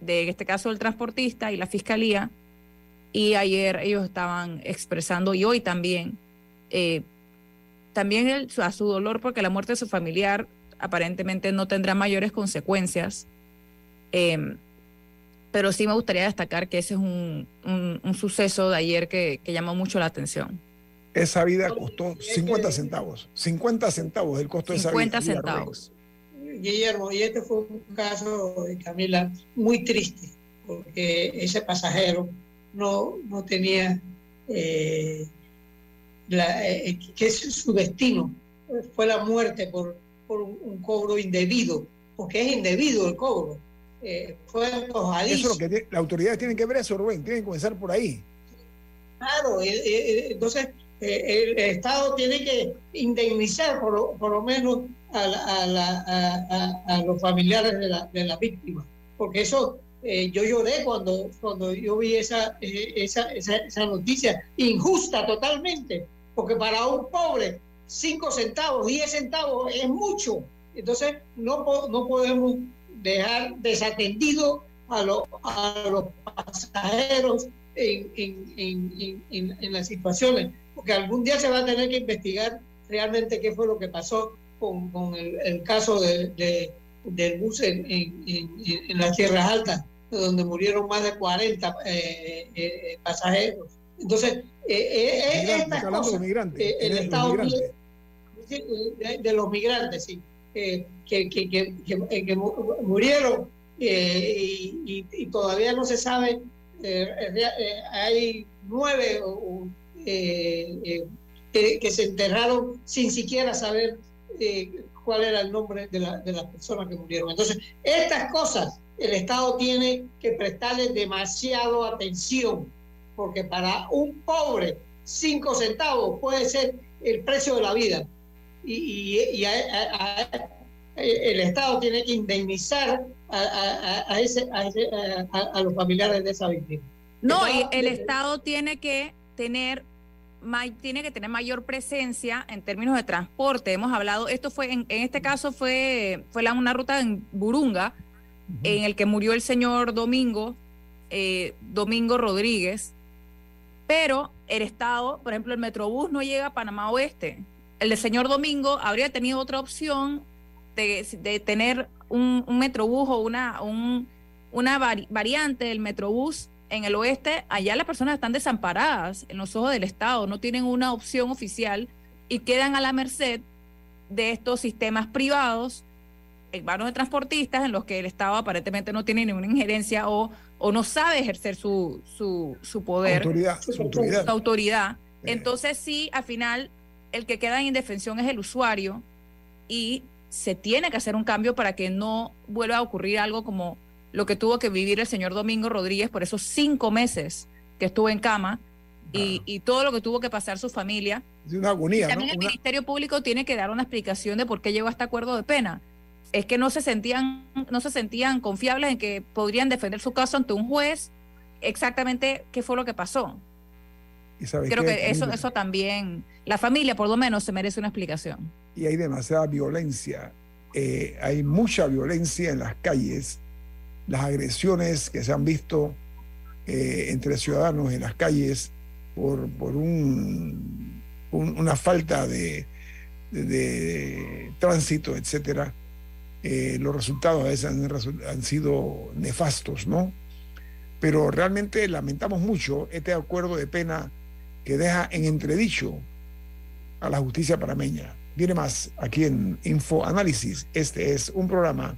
de en este caso el transportista y la fiscalía, y ayer ellos estaban expresando, y hoy también, eh, también a su dolor porque la muerte de su familiar aparentemente no tendrá mayores consecuencias. Em, pero sí me gustaría destacar que ese es un, suceso de ayer que, llamó mucho la atención. Esa vida costó 50 centavos. 50 centavos el costo de esa vida. 50 centavos. Guillermo, y este fue un caso, de Camila, muy triste, porque ese pasajero no, no tenía eh, eh, que es su destino, fue la muerte por, por un, cobro indebido, porque es indebido el cobro. Eh, fue Eso es lo que la autoridad tiene que ver eso, Rubén, tiene que comenzar por ahí. Claro, entonces el Estado tiene que indemnizar por, lo menos a, a, los familiares de la, de la víctima, porque eso eh, yo lloré cuando, cuando yo vi esa, eh, esa, esa, esa, noticia injusta totalmente, porque para un pobre 5 centavos, 10 centavos es mucho. Entonces no, no podemos dejar desatendido a, los a los pasajeros en, en, en, en, las situaciones, porque algún día se va a tener que investigar realmente qué fue lo que pasó con, con el, el, caso de, de, del bus en, en, las tierras altas, donde murieron más de 40 eh, eh, pasajeros. Entonces, eh, estas cosas, el Estado de, los migrantes, sí, que, que, que, que, murieron y, y, todavía no se sabe, hay nueve que se enterraron sin siquiera saber cuál era el nombre de, la, de las personas que murieron. Entonces, estas cosas el Estado tiene que prestarle demasiado atención, porque para un pobre, cinco centavos puede ser el precio de la vida. Y, el Estado tiene que indemnizar a, ese, a, los familiares de esa víctima. No, y el Estado tiene que tener tiene que tener mayor presencia en términos de transporte. Hemos hablado, esto fue, en, este caso fue, fue la, una ruta en Burunga, en el que murió el señor Domingo, eh, Domingo Rodríguez, pero el Estado, por ejemplo, el Metrobús no llega a Panamá Oeste. El del señor Domingo habría tenido otra opción de, tener un, Metrobús o una, una variante del Metrobús en el oeste, allá las personas están desamparadas en los ojos del Estado, no tienen una opción oficial y quedan a la merced de estos sistemas privados en manos de transportistas en los que el Estado aparentemente no tiene ninguna injerencia o, o no sabe ejercer su, su, su poder, su autoridad. autoridad. Eh. Entonces sí, al final el que queda en indefensión es el usuario y se tiene que hacer un cambio para que no vuelva a ocurrir algo como lo que tuvo que vivir el señor Domingo Rodríguez por esos cinco meses que estuvo en cama y, y, todo lo que tuvo que pasar su familia. Es una agonía. también el Ministerio Público tiene que dar una explicación de por qué llegó a este acuerdo de pena. Es que no se sentían, no se sentían confiables en que podrían defender su caso ante un juez exactamente qué fue lo que pasó. Creo que eso, eso también, la familia por lo menos se merece una explicación. Y hay demasiada violencia, eh, hay mucha violencia en las calles las agresiones que se han visto eh, entre ciudadanos en las calles por, por un, una falta de, de, tránsito, etcétera, eh, los resultados a veces han, sido nefastos, ¿no? Pero realmente lamentamos mucho este acuerdo de pena que deja en entredicho a la justicia parameña. Viene más aquí en Info Análisis. Este es un programa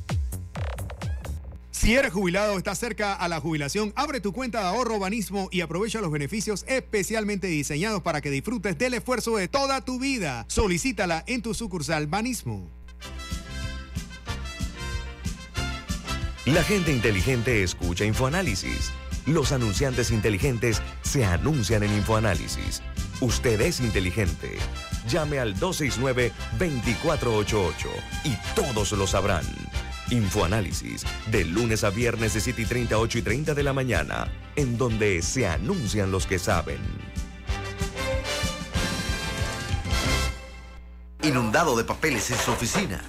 Si eres jubilado o estás cerca a la jubilación, abre tu cuenta de ahorro Banismo y aprovecha los beneficios especialmente diseñados para que disfrutes del esfuerzo de toda tu vida. Solicítala en tu sucursal Banismo. La gente inteligente escucha InfoAnálisis. Los anunciantes inteligentes se anuncian en InfoAnálisis. Usted es inteligente. Llame al 269-2488 y todos lo sabrán. Infoanálisis, de lunes a viernes de 7 y 30, 8 y 30 de la mañana, en donde se anuncian los que saben. Inundado de papeles en su oficina.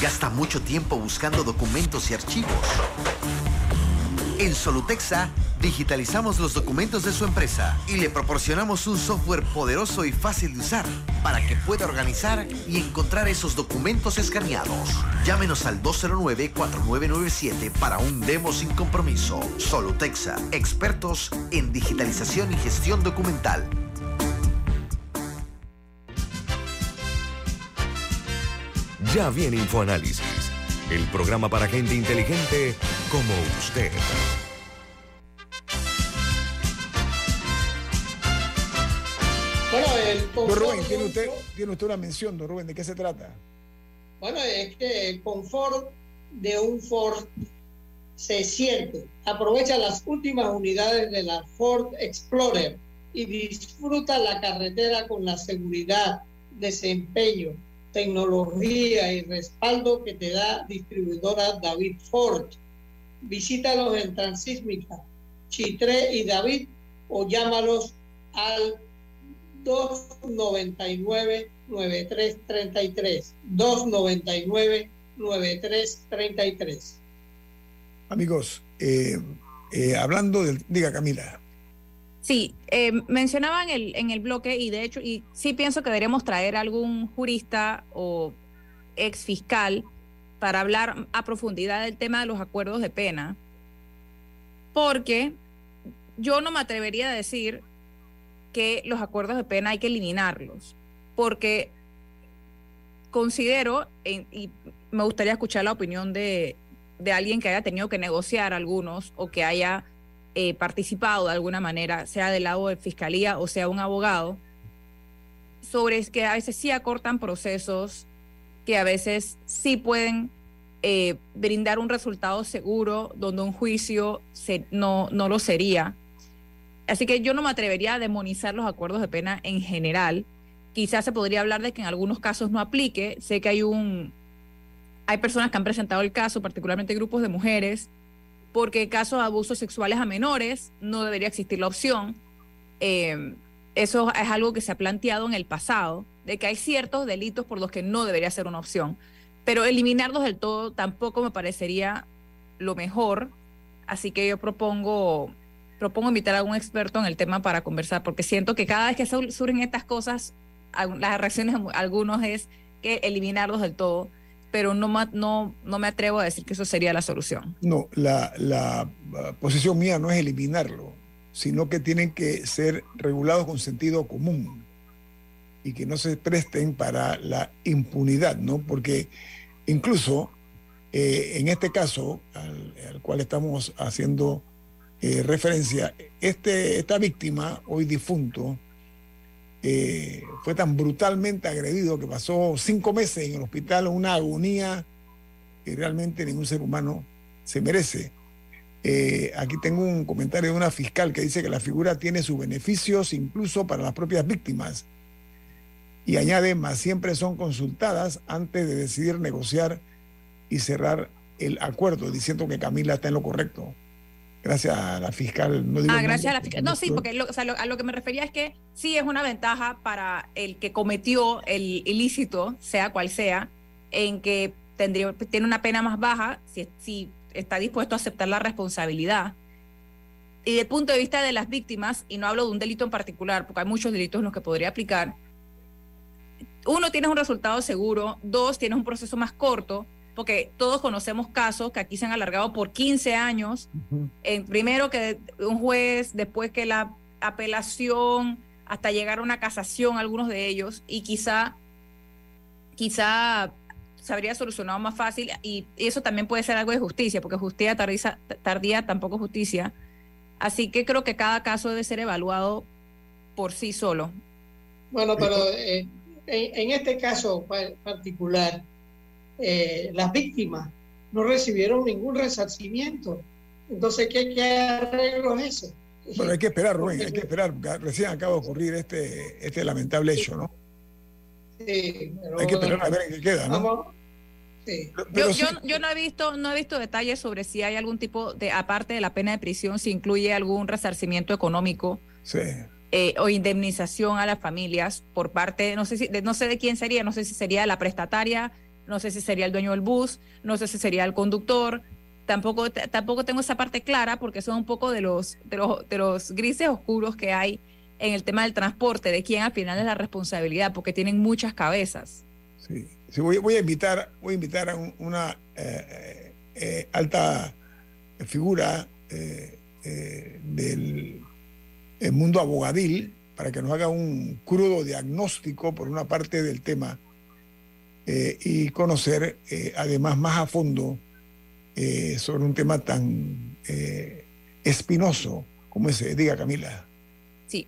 Gasta mucho tiempo buscando documentos y archivos. En Solutexa digitalizamos los documentos de su empresa y le proporcionamos un software poderoso y fácil de usar para que pueda organizar y encontrar esos documentos escaneados. Llámenos al 209-4997 para un demo sin compromiso. Solutexa, expertos en digitalización y gestión documental. Ya viene InfoAnálisis, el programa para gente inteligente como usted. Bueno, el Don Rubén, confort- ¿tiene usted, tiene usted una mención, don Rubén, ¿de qué se trata? Bueno, es que el confort de un Ford se siente. Aprovecha las últimas unidades de la Ford Explorer y disfruta la carretera con la seguridad, desempeño, tecnología y respaldo que te da distribuidora David Ford. Visítalos en Transísmica, Chitré y David o llámalos al 299-9333. 299-9333. Amigos, eh, eh, hablando del... Diga, Camila. Sí, eh, mencionaba en el, en el bloque y de hecho, y sí pienso que deberíamos traer algún jurista o ex fiscal para hablar a profundidad del tema de los acuerdos de pena, porque yo no me atrevería a decir que los acuerdos de pena hay que eliminarlos, porque considero, y me gustaría escuchar la opinión de, de alguien que haya tenido que negociar algunos o que haya eh, participado de alguna manera, sea del lado de fiscalía o sea un abogado, sobre es que a veces sí acortan procesos, que a veces sí pueden eh, brindar un resultado seguro donde un juicio no, no lo sería. Así que yo no me atrevería a demonizar los acuerdos de pena en general. Quizás se podría hablar de que en algunos casos no aplique. Sé que hay un hay personas que han presentado el caso, particularmente grupos de mujeres, porque en casos de abusos sexuales a menores no debería existir la opción. Eh, eso es algo que se ha planteado en el pasado, de que hay ciertos delitos por los que no debería ser una opción, pero eliminarlos del todo tampoco me parecería lo mejor, así que yo propongo propongo invitar a algún experto en el tema para conversar, porque siento que cada vez que sur- surgen estas cosas, las reacciones de algunos es que eliminarlos del todo, pero no, no, no me atrevo a decir que eso sería la solución. No, la, la uh, posición mía no es eliminarlo, sino que tienen que ser regulados con sentido común y que no se presten para la impunidad, ¿no? Porque incluso eh, en este caso al, al cual estamos haciendo eh, referencia, este, esta víctima, hoy difunto, eh, fue tan brutalmente agredido que pasó cinco meses en el hospital, una agonía que realmente ningún ser humano se merece. Eh, aquí tengo un comentario de una fiscal que dice que la figura tiene sus beneficios incluso para las propias víctimas. Y añade, más siempre son consultadas antes de decidir negociar y cerrar el acuerdo, diciendo que Camila está en lo correcto. Gracias a la fiscal. No digo Ah, gracias a la fiscal. No, sí, porque lo- o sea, lo- a lo que me refería es que sí es una ventaja para el que cometió el ilícito, sea cual sea, en que tendría, tiene una pena más baja si, si está dispuesto a aceptar la responsabilidad. Y desde el punto de vista de las víctimas, y no hablo de un delito en particular, porque hay muchos delitos en los que podría aplicar, uno, tienes un resultado seguro, dos, tienes un proceso más corto, porque todos conocemos casos que aquí se han alargado por 15 años en- primero que un juez, después que la apelación, hasta llegar a una casación, algunos de ellos, y quizá, quizá se habría solucionado más fácil, y eso también puede ser algo de justicia, porque justicia tardiza- tardía tampoco justicia. Así que creo que cada caso debe ser evaluado por sí solo. Bueno, pero eh, en, en este caso pa- particular, eh, las víctimas no recibieron ningún resarcimiento. Entonces, ¿qué, qué arreglo es ese? Bueno, hay que esperar, Rubén, hay que esperar. porque Recién acaba de ocurrir este, este lamentable hecho, ¿no? Sí, pero- Hay que esperar a ver en qué queda, ¿no? Vamos- sí. Pero Yo, sí- yo, yo no he visto, no he visto detalles sobre si hay algún tipo de, aparte de la pena de prisión, si incluye algún resarcimiento económico Sí. eh, o indemnización a las familias por parte, no sé si, de, no sé de quién sería, no sé si sería la prestataria, no sé si sería el dueño del bus, no sé si sería el conductor. Tampoco, tampoco tengo esa parte clara porque son un poco de los, de los, de los grises oscuros que hay en el tema del transporte, de quién al final es la responsabilidad, porque tienen muchas cabezas. Sí, sí, voy, a invitar, voy a invitar a un- una eh, eh, alta figura eh, eh, del el mundo abogadil para que nos haga un crudo diagnóstico por una parte del tema eh, y conocer eh, además más a fondo eh, sobre un tema tan eh, espinoso como ese. Diga Camila. Sí.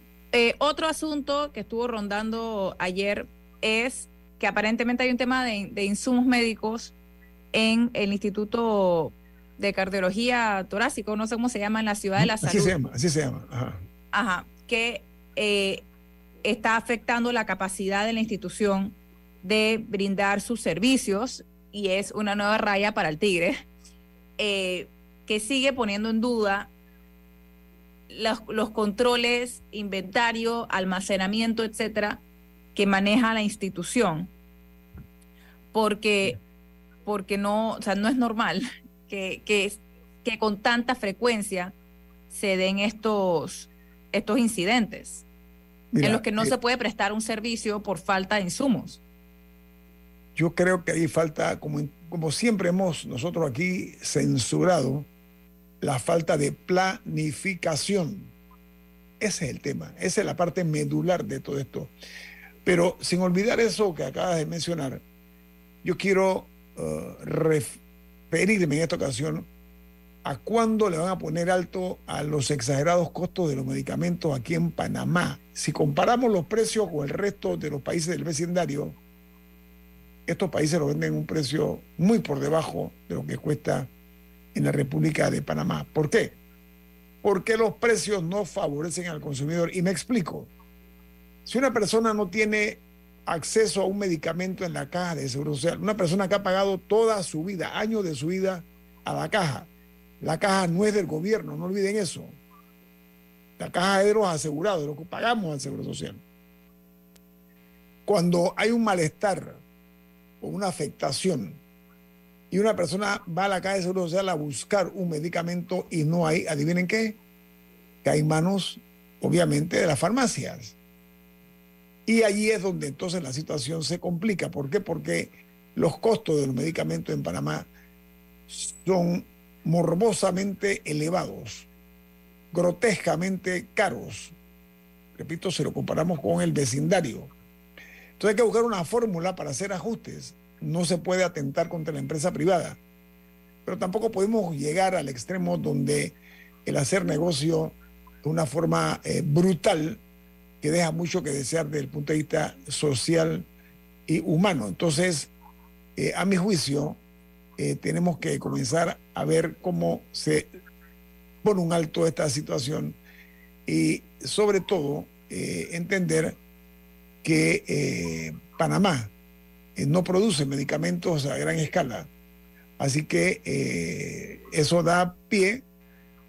Otro asunto que estuvo rondando ayer es que aparentemente hay un tema de, de insumos médicos en el Instituto de Cardiología Torácico, no sé cómo se llama, en la Ciudad de la Así Salud. se llama, así se llama. Ajá. Ajá, que está afectando la capacidad de la institución de brindar sus servicios y es una nueva raya para el tigre, eh, que sigue poniendo en duda los, los controles, inventario, almacenamiento, etcétera, que maneja la institución. Porque, porque no, o sea, no es normal que, que, que con tanta frecuencia se den estos, estos incidentes Mira, en los que no eh, se puede prestar un servicio por falta de insumos. Yo creo que ahí falta, como, como siempre hemos nosotros aquí censurado, la falta de planificación. Ese es el tema, esa es la parte medular de todo esto. Pero sin olvidar eso que acabas de mencionar, yo quiero eh, referirme en esta ocasión a cuándo le van a poner alto a los exagerados costos de los medicamentos aquí en Panamá. Si comparamos los precios con el resto de los países del vecindario, estos países lo venden a un precio muy por debajo de lo que cuesta en la República de Panamá. ¿Por qué? Porque los precios no favorecen al consumidor. Y me explico. Si una persona no tiene acceso a un medicamento en la caja de Seguro Social, una persona que ha pagado toda su vida, años de su vida a la caja, la caja no es del gobierno, no olviden eso. La caja es de los asegurados, de lo que pagamos al Seguro Social. Cuando hay un malestar una afectación y una persona va a la caja de Seguro Social a buscar un medicamento y no hay, adivinen qué, cae en manos, obviamente, de las farmacias. Y allí es donde entonces la situación se complica. ¿Por qué? Porque los costos de los medicamentos en Panamá son morbosamente elevados, grotescamente caros. Repito, si lo comparamos con el vecindario. Entonces hay que buscar una fórmula para hacer ajustes. No se puede atentar contra la empresa privada, pero tampoco podemos llegar al extremo donde el hacer negocio de una forma eh, brutal que deja mucho que desear desde el punto de vista social y humano. Entonces, eh, a mi juicio, eh, tenemos que comenzar a ver cómo se pone un alto esta situación y sobre todo entender que eh, Panamá eh, no produce medicamentos a gran escala. Así que eh, eso da pie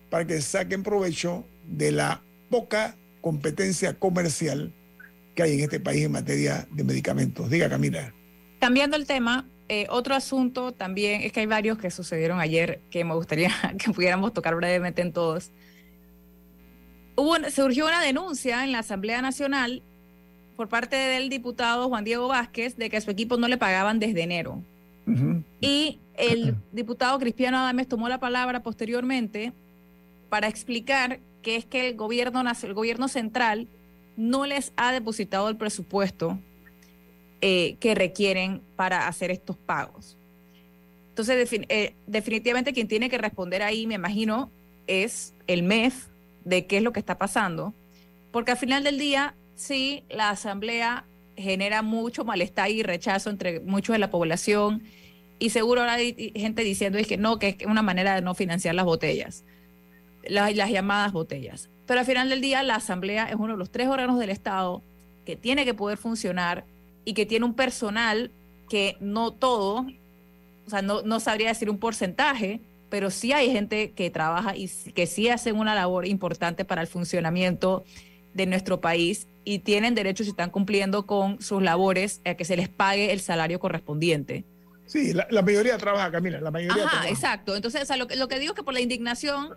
para que saquen provecho de la poca competencia comercial que hay en este país en materia de medicamentos. Diga, Camila. Cambiando el tema, otro asunto también es que hay varios que sucedieron ayer que me gustaría que pudiéramos tocar brevemente en todos. Hubo, surgió una denuncia en la Asamblea Nacional por parte del diputado Juan Diego Vázquez de que a su equipo no le pagaban desde enero. Y el diputado Cristiano Adames tomó la palabra posteriormente para explicar que es que el gobierno, el gobierno central no les ha depositado el presupuesto eh, que requieren para hacer estos pagos. Entonces, defin- eh, definitivamente quien tiene que responder ahí, me imagino, es el MEF de qué es lo que está pasando, porque al final del día, sí, la asamblea genera mucho malestar y rechazo entre muchos de la población Y seguro ahora hay gente diciendo es que no, que es una manera de no financiar las botellas, las, las llamadas botellas. Pero al final del día, la Asamblea es uno de los tres órganos del Estado que tiene que poder funcionar y que tiene un personal que no todo, o sea, no, no sabría decir un porcentaje, pero sí hay gente que trabaja y que sí hacen una labor importante para el funcionamiento de nuestro país y tienen derecho, si están cumpliendo con sus labores, a que se les pague el salario correspondiente. Sí, la, mayoría trabaja, Camila, la mayoría Ajá, exacto. Entonces, o sea, lo, que, lo que digo es que por la indignación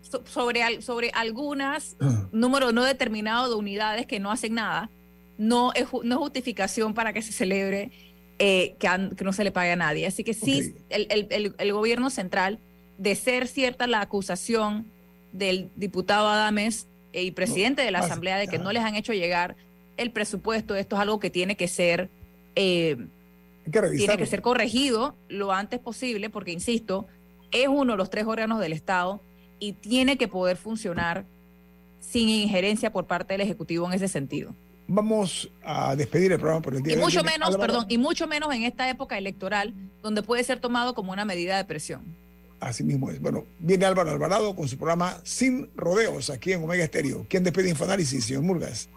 sobre, sobre algunas número no determinado de unidades que no hacen nada, no es, no es justificación para que se celebre eh, que, no se le pague a nadie. Así que sí, el, gobierno central, de ser cierta la acusación del diputado Adames y presidente de la Asamblea de que no les han hecho llegar el presupuesto, esto es algo que tiene que ser... Eh, tiene que ser corregido lo antes posible, porque, insisto, es uno de los tres órganos del Estado y tiene que poder funcionar sin injerencia por parte del Ejecutivo en ese sentido. Vamos a despedir el programa por el día y mucho menos, perdón, y mucho menos en esta época electoral, donde puede ser tomado como una medida de presión. Así mismo es. Bueno, viene Álvaro Alvarado con su programa Sin Rodeos aquí en Omega Estéreo. ¿Quién despide Infoanálisis, señor Murgas?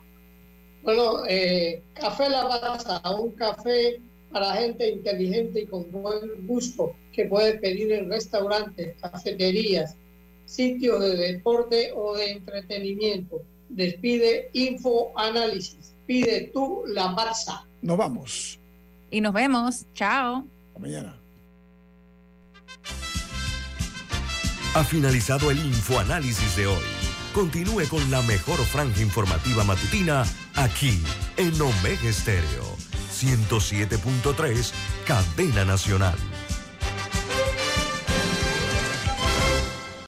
Bueno, eh, Café La Baza, un café para gente inteligente y con buen gusto que puede pedir en restaurantes, cafeterías, sitios de deporte o de entretenimiento despide Info Análisis. Pide tú la masa. Nos vamos. Y nos vemos. Chao. Hasta mañana. Ha finalizado el Infoanálisis de hoy. Continúe con la mejor franja informativa matutina aquí en Omega Estéreo 107.3, Cadena Nacional.